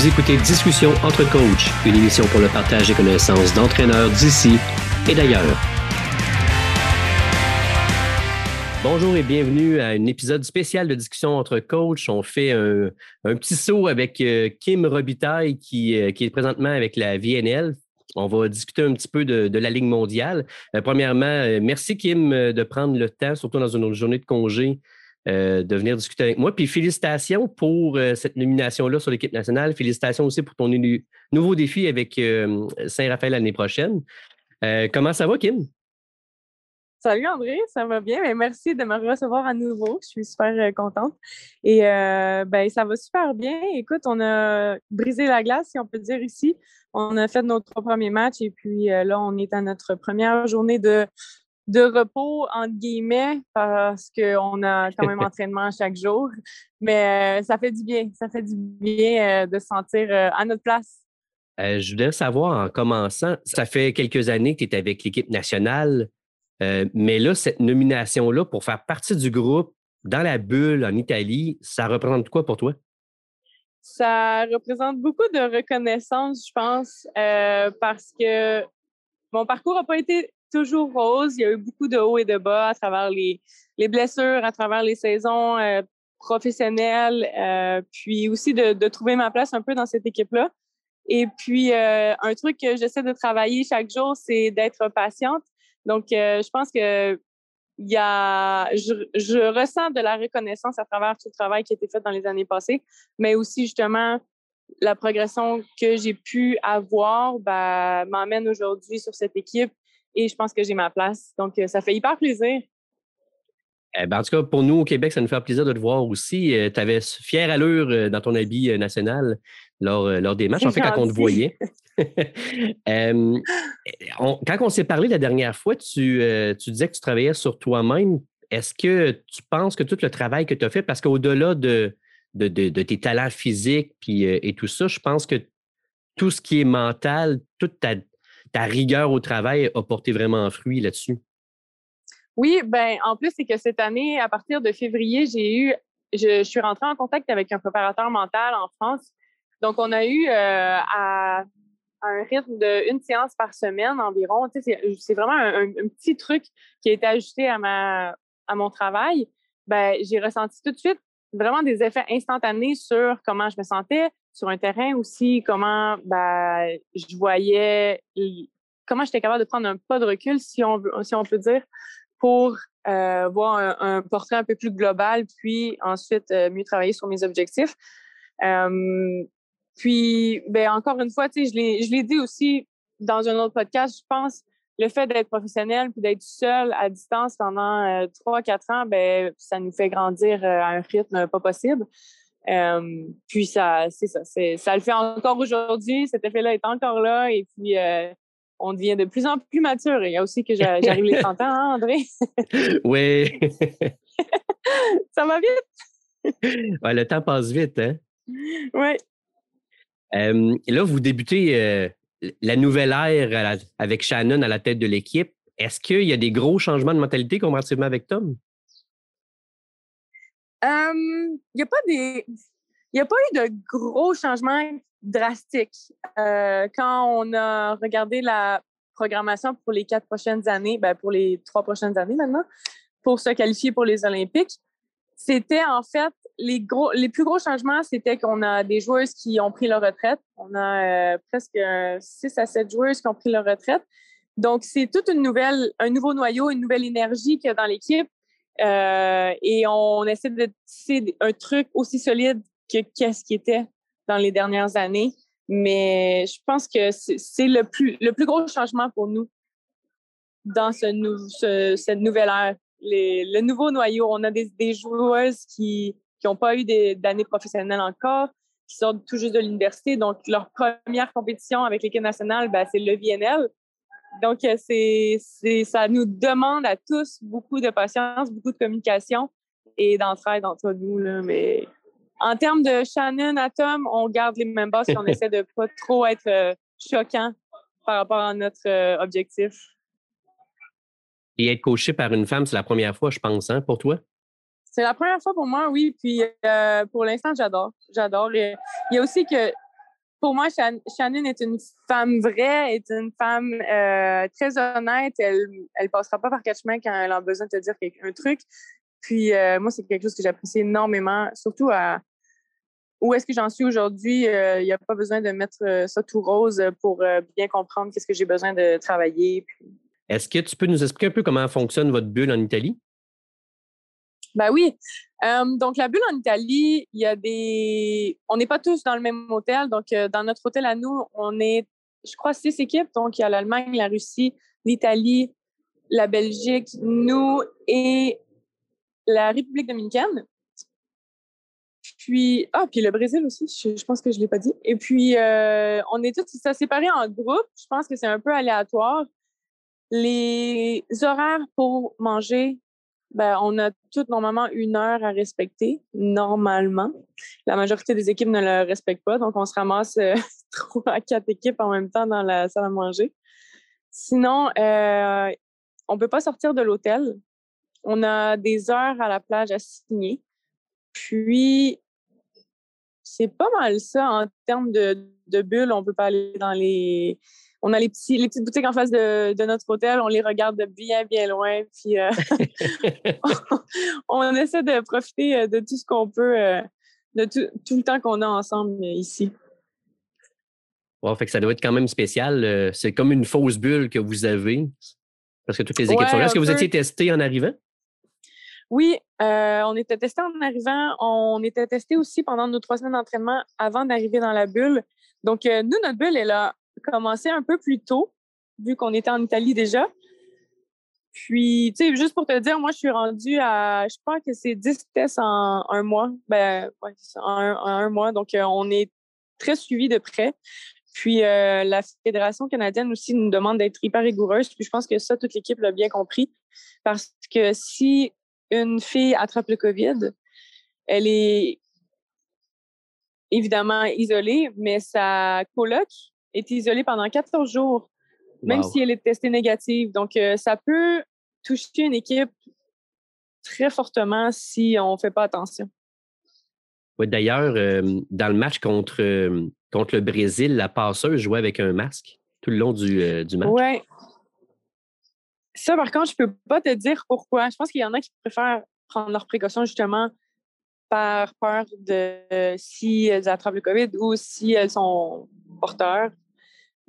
Vous écoutez Discussion entre coachs, une émission pour le partage des connaissances d'entraîneurs d'ici et d'ailleurs. Bonjour et bienvenue à un épisode spécial de discussion entre coachs. On fait un, petit saut avec euh, Kim Robitaille qui, euh, qui, est présentement avec la VNL. On va discuter un petit peu de, la Ligue mondiale. Euh, premièrement, merci Kim de prendre le temps, surtout dans une journée de congé, euh, de venir discuter avec moi. Puis félicitations pour euh, cette nomination-là sur l'équipe nationale. Félicitations aussi pour ton nouveau défi avec euh, Saint-Raphaël l'année prochaine. comment ça va, Kim? Salut André, ça va bien. Ben, merci de me recevoir à nouveau. Je suis super contente. Et ben, ça va super bien. Écoute, on a brisé la glace, si on peut dire ici. On a fait notre premier match et puis là, on est à notre première journée de de repos, entre guillemets, parce qu'on a quand même entraînement chaque jour. Mais euh, ça fait du bien. Ça fait du bien euh, de se sentir euh, à notre place. je voudrais savoir, en commençant, ça fait quelques années que tu es avec l'équipe nationale, mais là, cette nomination-là pour faire partie du groupe dans la bulle en Italie, ça représente quoi pour toi? Ça représente beaucoup de reconnaissance, je pense, parce que mon parcours n'a pas été toujours rose. Il y a eu beaucoup de hauts et de bas à travers les, les blessures, à travers les saisons euh, professionnelles, euh, puis aussi de, trouver ma place un peu dans cette équipe-là. Et puis, euh, un truc que j'essaie de travailler chaque jour, c'est d'être patiente. Donc, je pense que y a, je, je, ressens de la reconnaissance à travers tout le travail qui a été fait dans les années passées, mais aussi justement la progression que j'ai pu avoir ben, m'emmène aujourd'hui sur cette équipe et je pense que j'ai ma place. Donc, euh, ça fait hyper plaisir. Eh ben, en tout cas, pour nous au Québec, ça nous fait plaisir de te voir aussi. Euh, tu avais fière allure euh, dans ton habit national lors, lors des matchs, en fait, quand on te voyait. quand on s'est parlé la dernière fois, tu, tu disais que tu travaillais sur toi-même. Est-ce que tu penses que tout le travail que tu as fait, parce qu'au-delà de, de, de, tes talents physiques puis, et tout ça, je pense que tout ce qui est mental, toute ta, ta rigueur au travail a porté vraiment fruit là-dessus? Oui, ben en plus, c'est que cette année, à partir de février, j'ai eu, je, suis rentrée en contact avec un préparateur mental en France. Donc, on a eu euh, à, un rythme d'une séance par semaine environ. c'est vraiment un, petit truc qui a été ajouté à, ma, à mon travail. Ben, j'ai ressenti tout de suite vraiment des effets instantanés sur comment je me sentais, sur un terrain aussi, comment ben, je voyais, comment j'étais capable de prendre un pas de recul, si on, si on peut dire, pour euh, voir un, portrait un peu plus global, puis ensuite euh, mieux travailler sur mes objectifs. puis, ben, encore une fois, je l'ai dit aussi dans un autre podcast, je pense, le fait d'être professionnel puis d'être seul à distance pendant euh, trois, quatre ans, ben, ça nous fait grandir à un rythme pas possible. Euh, puis ça, c'est ça, ça le fait encore aujourd'hui. Cet effet-là est encore là et puis euh, on devient de plus en plus mature. il y a aussi que j'arrive les 30 ans, hein, André? oui. ça va vite? ouais, le temps passe vite, hein? Oui. Euh, là, vous débutez la nouvelle ère avec Shannon à la tête de l'équipe. Est-ce qu'il y a des gros changements de mentalité comparativement avec Tom? Il n'y a pas eu de gros changements drastiques. Euh, quand on a regardé la programmation pour les quatre prochaines années, ben pour les trois prochaines années maintenant, pour se qualifier pour les Olympiques, c'était en fait les gros, plus gros changements, c'était qu'on a des joueuses qui ont pris leur retraite. On a euh, presque six à sept joueuses qui ont pris leur retraite. Donc, c'est toute une nouvelle, un nouveau noyau, une nouvelle énergie qu'il y a dans l'équipe. Euh, et on essaie de tisser un truc aussi solide que qu'est-ce qui était dans les dernières années. Mais je pense que c'est le plus, le plus gros changement pour nous dans ce, cette nouvelle ère. le nouveau noyau, on a des, des joueuses qui n'ont pas eu d'années professionnelles encore, qui sortent tout juste de l'université. Donc, leur première compétition avec l'équipe nationale, ben, c'est le VNL. Donc, euh, c'est, ça nous demande à tous beaucoup de patience, beaucoup de communication et d'entraide entre nous. Là. Mais en termes de Shannon, Atom, on garde les mêmes bases et on essaie de pas trop être euh, choquant par rapport à notre euh, objectif. Et être coaché par une femme, c'est la première fois, je pense, hein, pour toi? C'est la première fois pour moi, oui. Puis pour l'instant, j'adore. J'adore. Il y a aussi que pour moi, Shannon est une femme vraie, est une femme euh, très honnête. Elle ne passera pas par quatre chemins quand elle a besoin de te dire un truc. Puis euh, moi, c'est quelque chose que j'apprécie énormément, surtout à où est-ce que j'en suis aujourd'hui. Il n'y a pas besoin de mettre ça tout rose pour bien comprendre qu'est-ce que j'ai besoin de travailler. Est-ce que tu peux nous expliquer un peu comment fonctionne votre bulle en Italie? Ben oui. donc, la bulle en Italie, il y a des. On n'est pas tous dans le même hôtel. Donc, dans notre hôtel à nous, on est, je crois, six équipes. Donc, il y a l'Allemagne, la Russie, l'Italie, la Belgique, nous et la République dominicaine. Puis, ah, puis le Brésil aussi, je, pense que je ne l'ai pas dit. Et puis, on est tous séparés en groupes. Je pense que c'est un peu aléatoire. Les horaires pour manger ben, on a toutes normalement une heure à respecter, normalement. La majorité des équipes ne le respectent pas, donc on se ramasse euh, trois à quatre équipes en même temps dans la salle à manger. Sinon, euh, on ne peut pas sortir de l'hôtel. On a des heures à la plage à signer. Puis, c'est pas mal ça en termes de, de bulles. On ne peut pas aller dans les on a les, petits, les petites boutiques en face de, notre hôtel, on les regarde de bien, bien loin. Puis euh, on, essaie de profiter euh, de tout ce qu'on peut, euh, de tout, le temps qu'on a ensemble ici. Wow, fait que ça doit être quand même spécial. C'est comme une fausse bulle que vous avez. Parce que toutes les équipes sont là. Est-ce que vous étiez testé en arrivant? Oui, on était testé en arrivant. On était testé aussi pendant nos trois semaines d'entraînement avant d'arriver dans la bulle. Donc, nous, notre bulle est là commencé un peu plus tôt, vu qu'on était en Italie déjà. Puis, tu sais, juste pour te dire, moi, je suis rendue à, je pense que c'est 10 tests en un mois. Ben, en, un, mois. Donc, euh, on est très suivi de près. Puis, euh, la Fédération canadienne aussi nous demande d'être hyper rigoureuse. Puis, je pense que ça, toute l'équipe l'a bien compris. Parce que si une fille attrape le COVID, elle est évidemment isolée, mais sa coloc est isolée pendant 14 jours, même si elle est testée négative. Donc, euh, ça peut toucher une équipe très fortement si on ne fait pas attention. Oui, d'ailleurs, euh, dans le match contre, euh, contre le Brésil, la passeuse jouait avec un masque tout le long du, du match. Oui. Ça, par contre, je ne peux pas te dire pourquoi. Je pense qu'il y en a qui préfèrent prendre leurs précautions justement par peur de si elles attrapent le COVID ou si elles sont porteurs.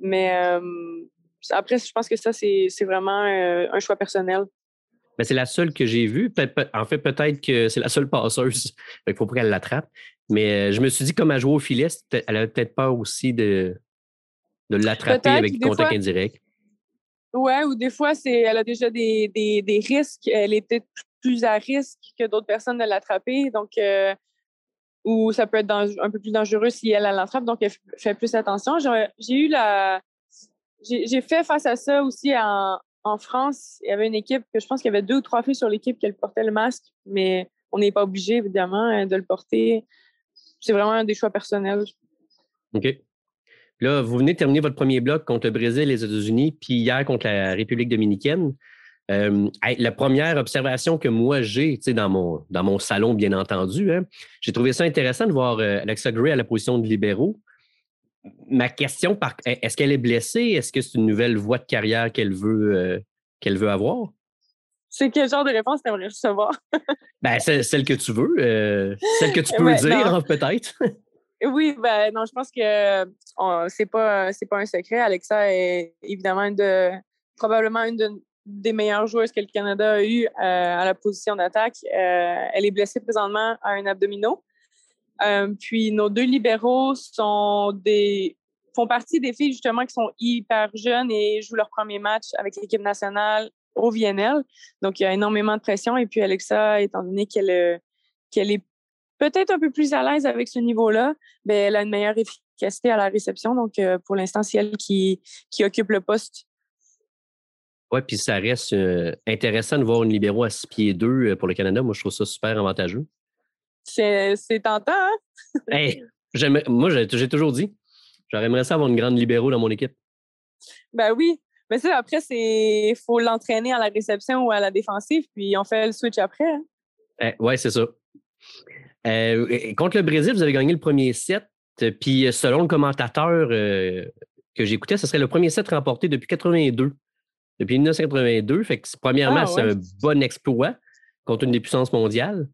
Mais après, je pense que ça, c'est vraiment un choix personnel. Mais c'est la seule que j'ai vue. En fait, peut-être que c'est la seule passeuse. Il faut pas qu'elle l'attrape. Mais je me suis dit, comme elle joue au filet, elle avait peut-être peur aussi de, de l'attraper avec du contact indirect. Oui, ou des fois, elle a déjà des, des, risques. Elle peut-être plus à risque que d'autres personnes de l'attraper. Donc, ou ça peut être un peu plus dangereux si elle, l'attrape, donc elle fait plus attention. J'ai eu la. J'ai fait face à ça aussi en, en, France. Il y avait une équipe que je pense qu'il y avait deux ou trois filles sur l'équipe qui portaient le masque, mais on n'est pas obligé, évidemment, hein, de le porter. C'est vraiment un des choix personnels. OK. Là, vous venez de terminer votre premier bloc contre le Brésil et les États-Unis, puis hier contre la République dominicaine. Euh, la première observation que moi j'ai dans mon, dans mon salon, bien entendu, hein, j'ai trouvé ça intéressant de voir euh, Alexa Gray à la position de libéraux. Ma question, est-ce qu'elle est blessée? Est-ce que c'est une nouvelle voie de carrière qu'elle veut, euh, qu'elle veut avoir? C'est quel genre de réponse tu aimerais recevoir? ben, celle que tu veux. celle que tu peux dire, peut-être. oui, ben non, je pense que c'est pas, pas un secret. Alexa est évidemment de, probablement une de, des meilleures joueuses que le Canada a eu euh, à la position d'attaque. Euh, elle est blessée présentement à un abdominaux. Euh, puis nos deux libéraux sont des font partie des filles justement qui sont hyper jeunes et jouent leur premier match avec l'équipe nationale au VNL. Donc il y a énormément de pression. Et puis Alexa, étant donné qu'elle qu'elle est peut-être un peu plus à l'aise avec ce niveau-là, ben, elle a une meilleure efficacité à la réception. Donc pour l'instant, c'est elle qui, qui occupe le poste oui, puis ça reste euh, intéressant de voir une libéraux à 6 pieds 2 euh, pour le Canada. Moi, je trouve ça super avantageux. C'est tentant, hein? moi, j'ai toujours dit, j'aimerais ça avoir une grande libéraux dans mon équipe. Ben oui. Mais ça, après, il faut l'entraîner à la réception ou à la défensive, puis on fait le switch après. Hein? Eh, oui, c'est ça. Euh, contre le Brésil, vous avez gagné le premier set. Puis selon le commentateur que j'écoutais, ce serait le premier set remporté depuis 82. Depuis 1982. Fait que premièrement, ah, c'est un bon exploit contre une des puissances mondiales.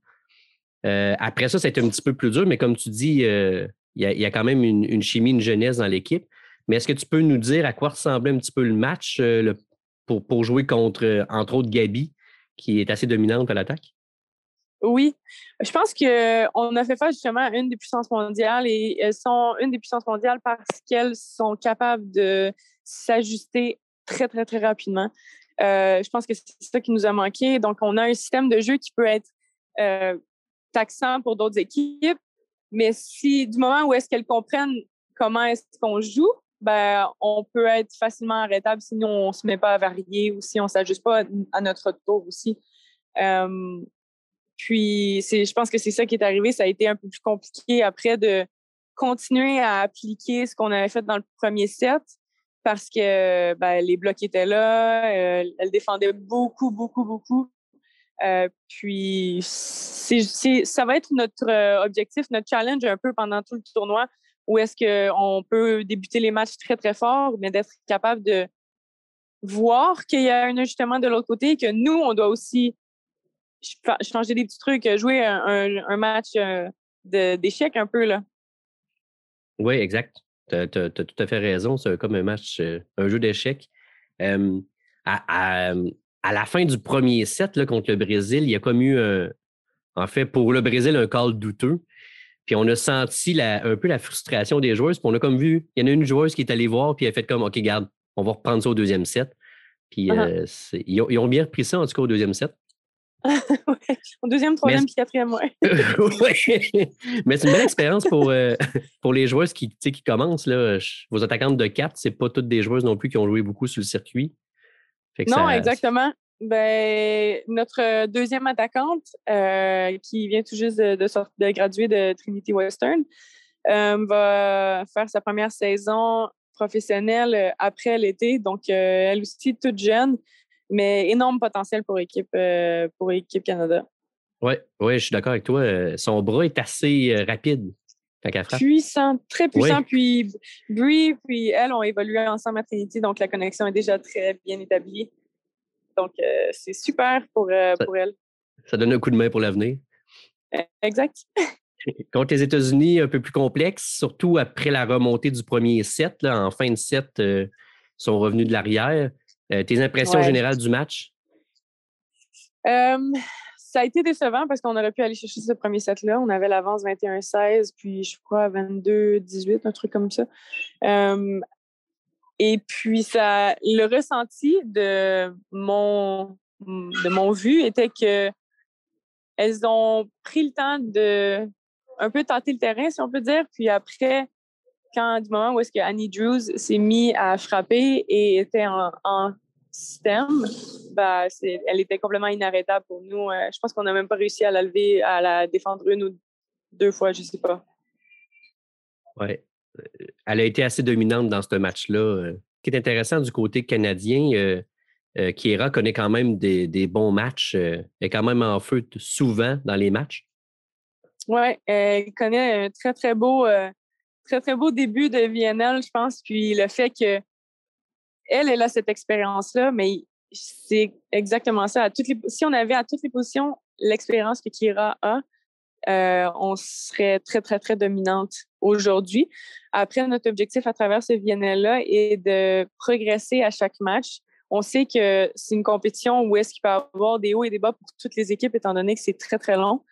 après ça, ça a été un petit peu plus dur, mais comme tu dis, il y, a quand même une, chimie, une jeunesse dans l'équipe. Mais est-ce que tu peux nous dire à quoi ressemblait un petit peu le match pour, pour, jouer contre, entre autres, Gabi, qui est assez dominante à l'attaque? Oui, je pense qu'on a fait face justement à une des puissances mondiales et elles sont une des puissances mondiales parce qu'elles sont capables de s'ajuster très, très, très rapidement. Euh, je pense que c'est ça qui nous a manqué. Donc, on a un système de jeu qui peut être euh, taxant pour d'autres équipes, mais si du moment où est-ce qu'elles comprennent comment est-ce qu'on joue, ben, on peut être facilement arrêtable si on ne se met pas à varier ou si on ne s'ajuste pas à notre tour aussi. Euh, puis, je pense que c'est ça qui est arrivé. Ça a été un peu plus compliqué après de continuer à appliquer ce qu'on avait fait dans le premier set parce que ben, les blocs étaient là, euh, elle défendait beaucoup, beaucoup, beaucoup. Euh, puis, ça va être notre euh, objectif, notre challenge un peu pendant tout le tournoi, où est-ce qu'on peut débuter les matchs très, très fort, mais d'être capable de voir qu'il y a un ajustement de l'autre côté que nous, on doit aussi changer des petits trucs, jouer un, match d'échecs un peu. là. Oui, exact. Tu as, tout à fait raison. C'est comme un match, euh, un jeu d'échecs. à, la fin du premier set là, contre le Brésil, il y a comme eu, en fait, pour le Brésil, un call douteux. Puis on a senti un peu la frustration des joueuses. Puis on a comme vu, il y en a une joueuse qui est allée voir, puis elle a fait comme, OK, garde, on va reprendre ça au deuxième set. Puis uh-huh. euh, ils, ont, ils, ont, bien repris ça, en tout cas, au deuxième set. Au deuxième, troisième, puis quatrième, ouais. Mais c'est une belle expérience pour, euh, pour les joueuses qui, qui commencent. Là. Vos attaquantes de 4, c'est pas toutes des joueuses non plus qui ont joué beaucoup sur le circuit. non, exactement. Ben, notre deuxième attaquante, euh, qui vient tout juste de, de, graduer de Trinity Western, euh, va faire sa première saison professionnelle après l'été. Donc, elle aussi, toute jeune mais énorme potentiel pour l'équipe euh, pour équipe Canada. Oui, ouais, je suis d'accord avec toi. Euh, son bras est assez euh, rapide Puissant, très puissant. Puis Brie, puis elle ont évolué ensemble à Trinity, donc la connexion est déjà très bien établie. Donc, c'est super pour, pour elle. Ça donne un coup de main pour l'avenir. Exact. Contre les États-Unis, un peu plus complexe, surtout après la remontée du premier set. Là, en fin de set, ils sont revenus de l'arrière. Euh, tes impressions générales du match? ça a été décevant parce qu'on aurait pu aller chercher ce premier set-là. On avait l'avance 21-16, puis je crois 22-18, un truc comme ça. et puis, ça, le ressenti de mon, de mon vu était que elles ont pris le temps de un peu tenter le terrain, si on peut dire. Puis après, quand du moment où est-ce que Annie Drews s'est mis à frapper et était en, système, bah, elle était complètement inarrêtable pour nous. Euh, je pense qu'on n'a même pas réussi à la lever, à la défendre une ou deux fois, je ne sais pas. Oui. Euh, elle a été assez dominante dans ce match-là. Euh. Ce qui est intéressant du côté canadien, euh, Kiera connaît quand même des, des bons matchs. elle est quand même en feu souvent dans les matchs. Oui, elle connaît un très, très beau très, très beau début de VNL, je pense. Puis le fait que elle, a cette expérience-là, mais c'est exactement ça. Si on avait à toutes les positions l'expérience que Kira a, euh, on serait très, très, très dominante aujourd'hui. Après, notre objectif à travers ce VNL-là est de progresser à chaque match. On sait que c'est une compétition où est-ce qu'il peut y avoir des hauts et des bas pour toutes les équipes, étant donné que c'est très, très long.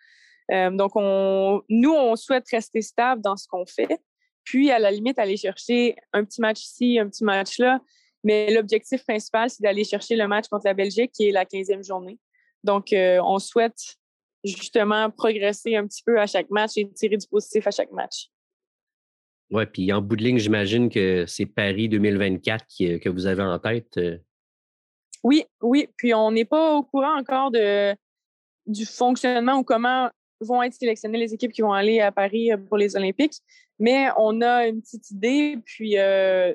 Euh, donc, on, nous, on souhaite rester stable dans ce qu'on fait. Puis, à la limite, aller chercher un petit match ici, un petit match là. Mais l'objectif principal, c'est d'aller chercher le match contre la Belgique, qui est la 15e journée. Donc, euh, on souhaite justement progresser un petit peu à chaque match et tirer du positif à chaque match. Oui, puis en bout de ligne, j'imagine que c'est Paris 2024 que vous avez en tête. Euh. Oui, oui. Puis on n'est pas au courant encore de, du fonctionnement ou comment vont être sélectionnées les équipes qui vont aller à Paris euh, pour les Olympiques. Mais on a une petite idée. Puis euh,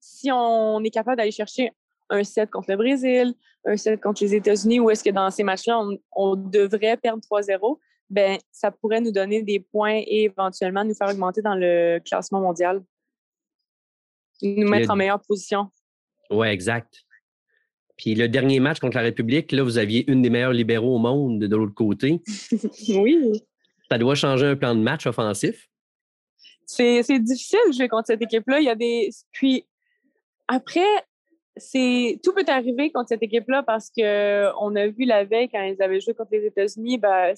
si on est capable d'aller chercher un set contre le Brésil, un set contre les États-Unis, ou est-ce que dans ces matchs-là, on, devrait perdre 3-0, ben ça pourrait nous donner des points et éventuellement nous faire augmenter dans le classement mondial. Nous mettre en meilleure position. Oui, exact. Puis le dernier match contre la République, là, vous aviez une des meilleures libéraux au monde de l'autre côté. oui. Ça doit changer un plan de match offensif. C'est difficile de jouer contre cette équipe-là. Il y a des. Puis après, c'est tout peut arriver contre cette équipe-là parce qu'on a vu la veille quand ils avaient joué contre les États-Unis, ben,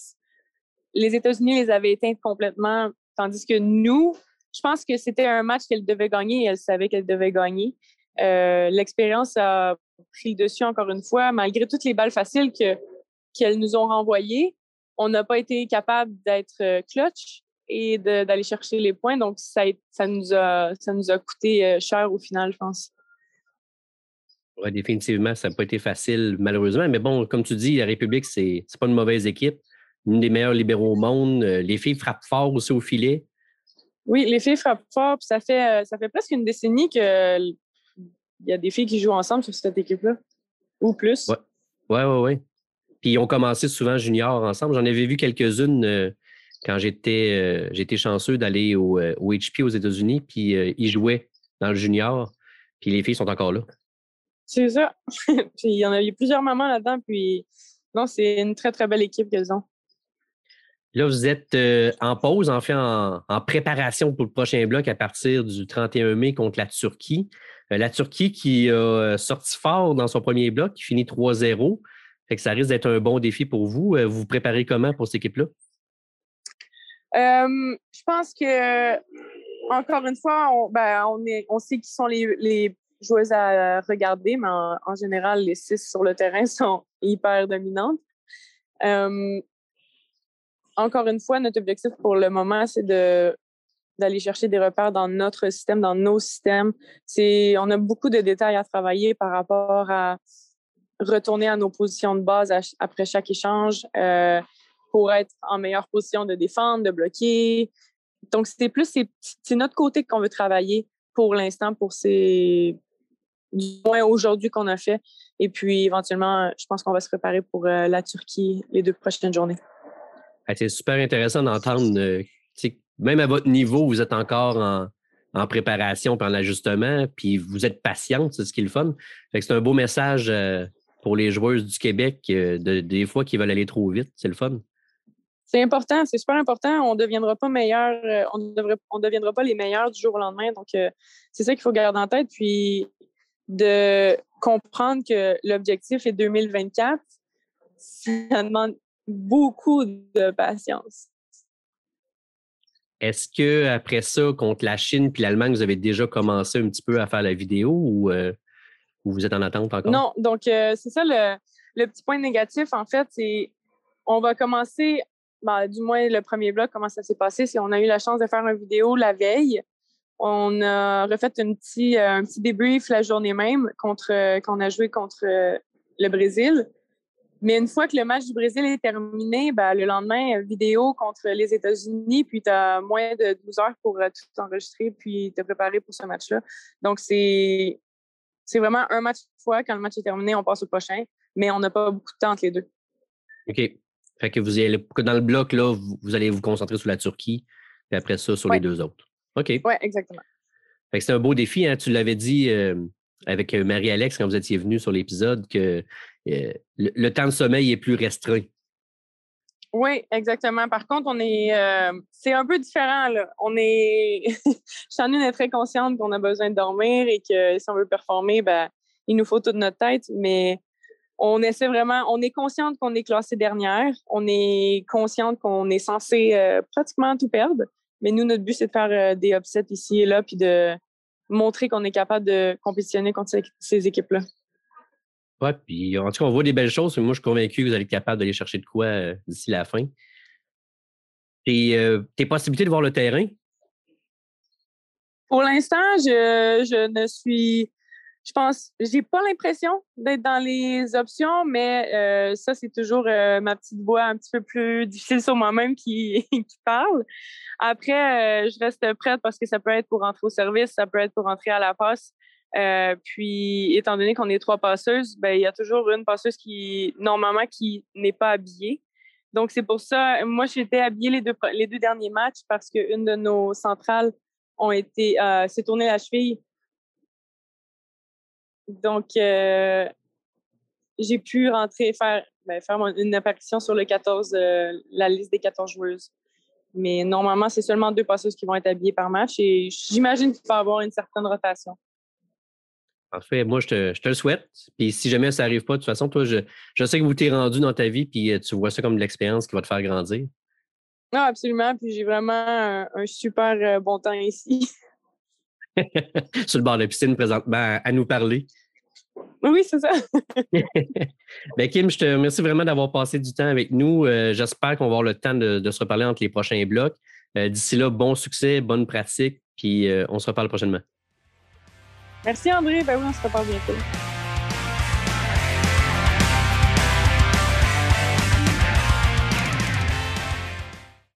les États-Unis les avaient éteintes complètement, tandis que nous, je pense que c'était un match qu'elle devait gagner et elle savait qu'elle devait gagner. Euh, l'expérience a pris dessus encore une fois, malgré toutes les balles faciles que qu'elles nous ont renvoyées. On n'a pas été capable d'être euh, clutch et d'aller chercher les points. Donc, ça, ça, nous a, ça nous a coûté euh, cher au final, je pense. Oui, définitivement, ça n'a pas été facile, malheureusement. Mais bon, comme tu dis, la République, c'est n'est pas une mauvaise équipe. Une des meilleures libéraux au monde. Euh, les filles frappent fort aussi au filet. Oui, les filles frappent fort. ça fait, ça fait presque une décennie qu'il y a des filles qui jouent ensemble sur cette équipe-là. Ou plus. Oui, oui, oui. Ouais. Puis ils ont commencé souvent juniors ensemble. J'en avais vu quelques-unes euh, quand j'étais j'étais chanceux d'aller au, au, HP aux États-Unis. Puis ils jouaient dans le junior. Puis les filles sont encore là. C'est ça. puis il y en a eu plusieurs moments là-dedans. Puis non, c'est une très, très belle équipe qu'elles ont. Là, vous êtes euh, en pause, en fait, en, préparation pour le prochain bloc à partir du 31 mai contre la Turquie. Euh, la Turquie qui a euh, sorti fort dans son premier bloc, qui finit 3-0. Fait que ça risque d'être un bon défi pour vous. vous vous préparez comment pour cette équipe-là? je pense que, encore une fois, on, ben, sait qui sont les joueuses à regarder, mais en, général, les six sur le terrain sont hyper dominantes. Euh, encore une fois, notre objectif pour le moment, c'est de d'aller chercher des repères dans notre système, dans nos systèmes. C'est, on a beaucoup de détails à travailler par rapport à retourner à nos positions de base après chaque échange euh, pour être en meilleure position de défendre, de bloquer. Donc, c'est plus, c'est notre côté qu'on veut travailler pour l'instant pour ces, du moins aujourd'hui qu'on a fait. Et puis éventuellement, je pense qu'on va se préparer pour euh, la Turquie les deux prochaines journées. C'est super intéressant d'entendre, euh, même à votre niveau, vous êtes encore en, préparation, en ajustement, puis vous êtes patiente, c'est ce qui est le fun. c'est un beau message euh, pour les joueuses du Québec, des fois qui veulent aller trop vite, c'est le fun. C'est important, c'est super important. On ne deviendra pas meilleur, on ne deviendra pas les meilleurs du jour au lendemain. Donc, c'est ça qu'il faut garder en tête. Puis, de comprendre que l'objectif est 2024, ça demande beaucoup de patience. Est-ce que après ça, contre la Chine puis l'Allemagne, vous avez déjà commencé un petit peu à faire la vidéo ou, euh, vous êtes en attente encore? Non, donc euh, c'est ça le, petit point négatif, en fait, c'est on va commencer, ben, du moins le premier bloc, comment ça s'est passé, c'est on a eu la chance de faire une vidéo la veille on a refait un petit, euh, un petit débrief la journée même contre qu'on a joué contre le Brésil. Mais une fois que le match du Brésil est terminé, ben, le lendemain, vidéo contre les États-Unis, puis tu as moins de 12 heures pour tout enregistrer puis te préparer pour ce match-là. Donc, c'est, vraiment un match fois. Quand le match est terminé, on passe au prochain, mais on n'a pas beaucoup de temps entre les deux. OK. Fait que vous allez, dans le bloc, là, vous, allez vous concentrer sur la Turquie, puis après ça, sur les deux autres. OK. Oui, exactement. c'est un beau défi. Hein? Tu l'avais dit euh, avec euh, Marie-Alex quand vous étiez venu sur l'épisode que euh, le, temps de sommeil est plus restreint. Oui, exactement. Par contre, on est, c'est un peu différent. Là. On est, Chanine est très consciente qu'on a besoin de dormir et que si on veut performer, ben, il nous faut toute notre tête. Mais on essaie vraiment, on est consciente qu'on est classé dernière. On est consciente qu'on est censé pratiquement tout perdre. Mais nous, notre but, c'est de faire euh, des upsets ici et là, puis de montrer qu'on est capable de compétitionner contre ces, équipes-là. Puis en tout cas, on voit des belles choses. Mais moi, je suis convaincu que vous allez être capable d'aller chercher de quoi euh, d'ici la fin. Et euh, tes possibilités de voir le terrain? Pour l'instant, je, je, ne suis je pense, j'ai pas l'impression d'être dans les options, mais euh, ça, c'est toujours euh, ma petite voix un petit peu plus difficile sur moi-même qui, qui parle. Après, euh, je reste prête parce que ça peut être pour rentrer au service, ça peut être pour rentrer à la passe. Puis, étant donné qu'on est trois passeuses, ben, il y a toujours une passeuse qui, normalement, qui n'est pas habillée. Donc, c'est pour ça, moi, j'étais habillée les deux, les deux derniers matchs parce qu'une de nos centrales ont été, euh, s'est tournée la cheville. Donc, euh, j'ai pu rentrer, faire, ben, faire une apparition sur le 14, euh, la liste des 14 joueuses. Mais normalement, c'est seulement deux passeuses qui vont être habillées par match et j'imagine qu'il va y avoir une certaine rotation. Parfait. Moi, je te, le souhaite. Puis si jamais ça n'arrive pas, de toute façon, toi, je, sais que vous t'es rendu dans ta vie, puis euh, tu vois ça comme de l'expérience qui va te faire grandir. Non, absolument. Puis j'ai vraiment un, super euh, bon temps ici. Sur le bord de la piscine présentement à nous parler. Oui, c'est ça. ben Kim, je te remercie vraiment d'avoir passé du temps avec nous. Euh, j'espère qu'on va avoir le temps de, se reparler entre les prochains blocs. Euh, d'ici là, bon succès, bonne pratique, puis on se reparle prochainement. Merci André. Ben oui, on se reparle bientôt.